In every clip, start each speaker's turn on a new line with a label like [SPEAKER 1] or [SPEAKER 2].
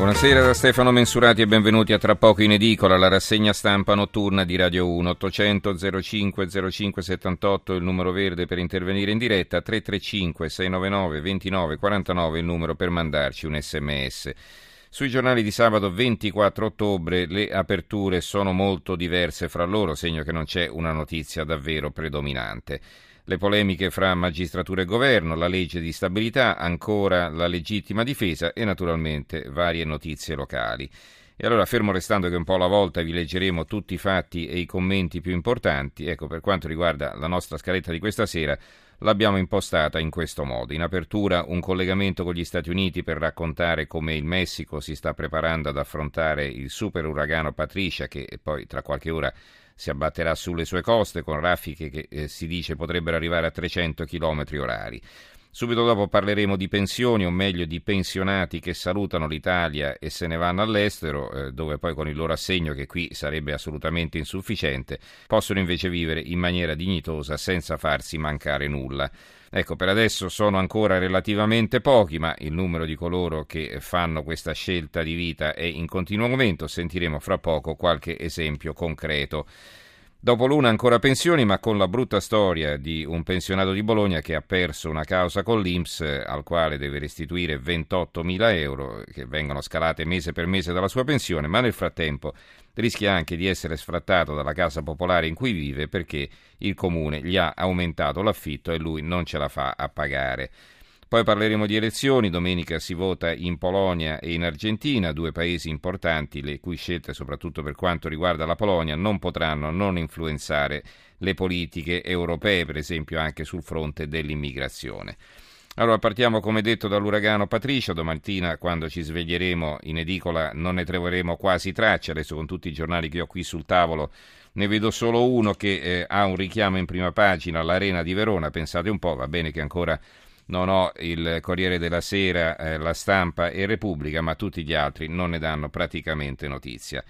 [SPEAKER 1] Buonasera da Stefano Mensurati e benvenuti a Tra poco in edicola, la rassegna stampa notturna di Radio 1, 800 05 05 78 il numero verde per intervenire in diretta, 335 699 29 49 il numero per mandarci un sms. Sui giornali di sabato 24 ottobre le aperture sono molto diverse fra loro, segno che non c'è una notizia davvero predominante le polemiche fra magistratura e governo, la legge di stabilità, ancora la legittima difesa e naturalmente varie notizie locali. E allora, fermo restando che un po' alla volta vi leggeremo tutti i fatti e i commenti più importanti, ecco, per quanto riguarda la nostra scaletta di questa sera, l'abbiamo impostata in questo modo. In apertura un collegamento con gli Stati Uniti per raccontare come il Messico si sta preparando ad affrontare il super uragano Patricia, che poi tra qualche ora si abbatterà sulle sue coste con raffiche che eh, si dice potrebbero arrivare a 300 km orari. Subito dopo parleremo di pensioni, o meglio di pensionati che salutano l'Italia e se ne vanno all'estero, eh, dove poi con il loro assegno, che qui sarebbe assolutamente insufficiente, possono invece vivere in maniera dignitosa senza farsi mancare nulla. Ecco, per adesso sono ancora relativamente pochi, ma il numero di coloro che fanno questa scelta di vita è in continuo aumento. Sentiremo fra poco qualche esempio concreto. Dopo l'una ancora pensioni, ma con la brutta storia di un pensionato di Bologna che ha perso una causa con l'Inps al quale deve restituire 28.000 euro che vengono scalate mese per mese dalla sua pensione, ma nel frattempo rischia anche di essere sfrattato dalla casa popolare in cui vive perché il comune gli ha aumentato l'affitto e lui non ce la fa a pagare. Poi parleremo di elezioni, domenica si vota in Polonia e in Argentina, due paesi importanti, le cui scelte, soprattutto per quanto riguarda la Polonia, non potranno non influenzare le politiche europee, per esempio anche sul fronte dell'immigrazione. Allora partiamo come detto dall'uragano Patricia, domattina quando ci sveglieremo in edicola non ne troveremo quasi traccia, adesso con tutti i giornali che ho qui sul tavolo ne vedo solo uno che eh, ha un richiamo in prima pagina, l'Arena di Verona, pensate un po', va bene che ancora non ho il Corriere della Sera, eh, la Stampa e Repubblica, ma tutti gli altri non ne danno praticamente notizia.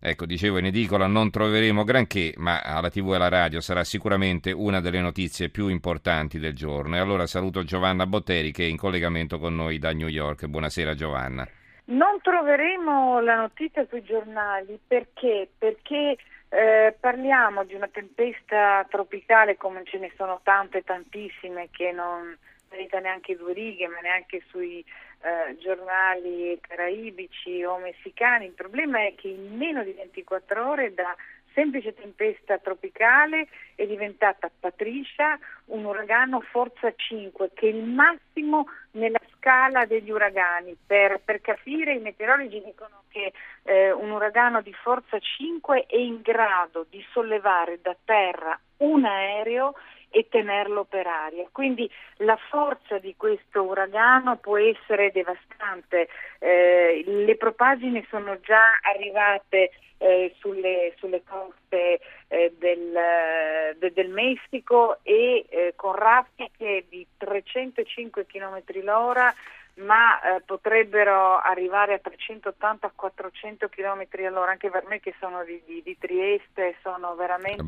[SPEAKER 1] Ecco, dicevo in edicola non troveremo granché, ma alla TV e alla radio sarà sicuramente una delle notizie più importanti del giorno. E allora saluto Giovanna Botteri che è in collegamento con noi da New York. Buonasera Giovanna.
[SPEAKER 2] Non troveremo la notizia sui giornali perché? Perché eh, parliamo di una tempesta tropicale come ce ne sono tante, tantissime che non, merita neanche due righe, ma neanche sui eh, giornali caraibici o messicani. Il problema è che in meno di 24 ore da semplice tempesta tropicale è diventata Patricia un uragano forza 5 che è il massimo nella scala degli uragani. Per, per capire i meteorologi dicono che eh, un uragano di forza 5 è in grado di sollevare da terra un aereo e tenerlo per aria. Quindi la forza di questo uragano può essere devastante. Eh, le propagine sono già arrivate eh, sulle, sulle, coste eh, del, de, del, Messico e eh, con raffiche di 305 km l'ora ma eh, potrebbero arrivare a 380-400 km all'ora, anche per me che sono di, di, di Trieste, sono veramente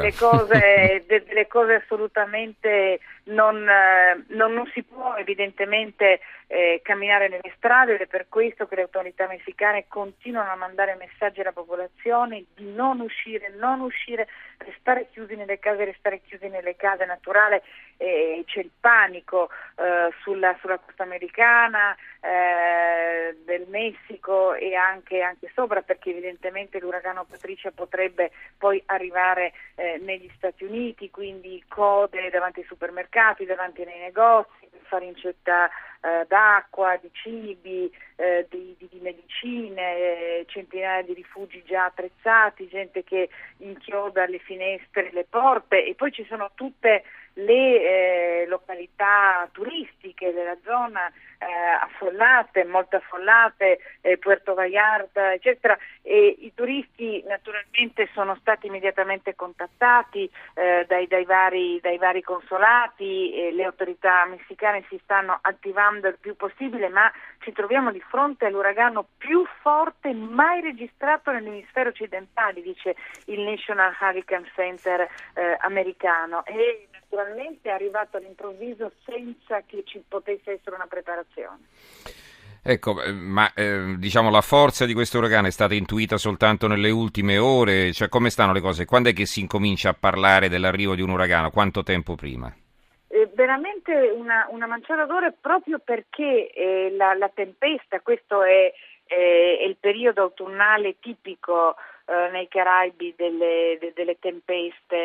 [SPEAKER 2] delle cose, de, delle cose assolutamente non, eh, non, non, si può evidentemente eh, camminare nelle strade ed è per questo che le autorità messicane continuano a mandare messaggi alla popolazione di non uscire, non uscire, restare chiusi nelle case, restare chiusi nelle case, naturale eh, c'è il panico eh, sulla, sulla, costa americana, eh, del Messico e anche, anche, sopra perché evidentemente l'uragano Patricia potrebbe poi arrivare eh, negli Stati Uniti, quindi code davanti ai supermercati, davanti ai negozi, per fare incetta eh, d'acqua, di cibi, eh, di, di, di, medicine, eh, centinaia di rifugi già attrezzati, gente che inchioda le finestre, le porte e poi ci sono tutte le eh, località turistiche della zona eh, affollate, molto affollate, eh, Puerto Vallarta, eccetera, e i turisti naturalmente sono stati immediatamente contattati eh, dai, dai, vari, dai, vari, consolati, le autorità messicane si stanno attivando il più possibile, ma ci troviamo di fronte all'uragano più forte mai registrato nell'emisfero occidentale, dice il National Hurricane Center eh, americano. E naturalmente è arrivato all'improvviso senza che ci potesse essere una preparazione.
[SPEAKER 1] Ecco, eh, ma eh, diciamo la forza di questo uragano è stata intuita soltanto nelle ultime ore, cioè come stanno le cose? Quando è che si incomincia a parlare dell'arrivo di un uragano? Quanto tempo prima?
[SPEAKER 2] Eh, veramente una, una manciata d'ore proprio perché eh, la, la, tempesta, questo è, è, il periodo autunnale tipico eh, nei Caraibi delle, de, delle tempeste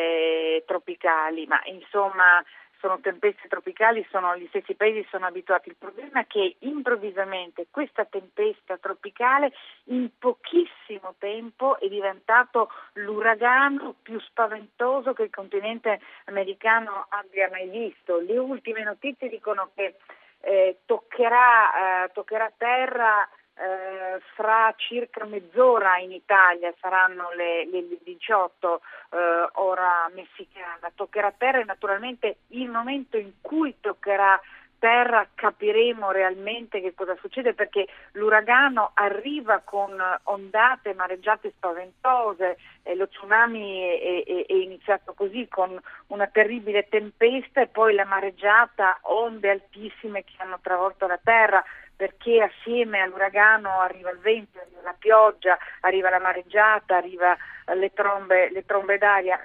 [SPEAKER 2] tropicali, ma insomma sono tempeste tropicali, sono, gli stessi paesi sono abituati. Il problema è che improvvisamente questa tempesta tropicale in pochissimo tempo è diventato l'uragano più spaventoso che il continente americano abbia mai visto. Le ultime notizie dicono che eh, toccherà, eh, toccherà terra eh, fra circa mezz'ora in Italia saranno le, le 18 eh, ora messicana, toccherà terra e naturalmente il momento in cui toccherà terra capiremo realmente che cosa succede perché l'uragano arriva con ondate, mareggiate spaventose, e lo tsunami è, è, è, iniziato così con una terribile tempesta e poi la mareggiata, onde altissime che hanno travolto la terra perché assieme all'uragano arriva il vento, arriva la pioggia, arriva la mareggiata, arriva le trombe, le trombe d'aria.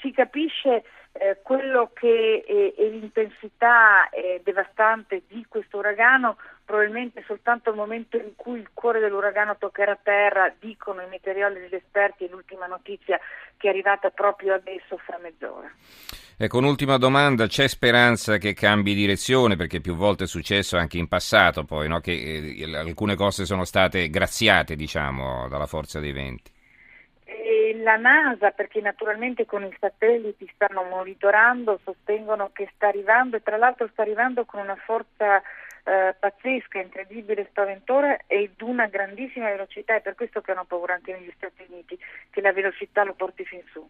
[SPEAKER 2] Si capisce eh, quello che è, è l'intensità eh, devastante di questo uragano, probabilmente soltanto al momento in cui il cuore dell'uragano toccherà terra, dicono i meteorologi ed esperti, è l'ultima notizia che è arrivata proprio adesso fra mezz'ora.
[SPEAKER 1] Ecco, un'ultima domanda, c'è speranza che cambi direzione, perché più volte è successo anche in passato poi, no? che eh, alcune cose sono state graziate, diciamo, dalla forza dei venti?
[SPEAKER 2] E la NASA, perché naturalmente con i satelliti stanno monitorando, sostengono che sta arrivando e tra l'altro sta arrivando con una forza eh, pazzesca, incredibile, spaventosa ed una grandissima velocità, è per questo che hanno paura anche negli Stati Uniti, che la velocità lo porti fin su.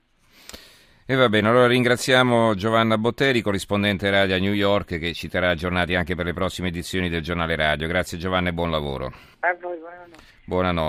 [SPEAKER 1] E va bene, allora ringraziamo Giovanna Botteri, corrispondente radio a New York, che ci terrà aggiornati anche per le prossime edizioni del giornale radio. Grazie Giovanna e buon lavoro.
[SPEAKER 2] A voi, buonanotte.
[SPEAKER 1] Buonanotte.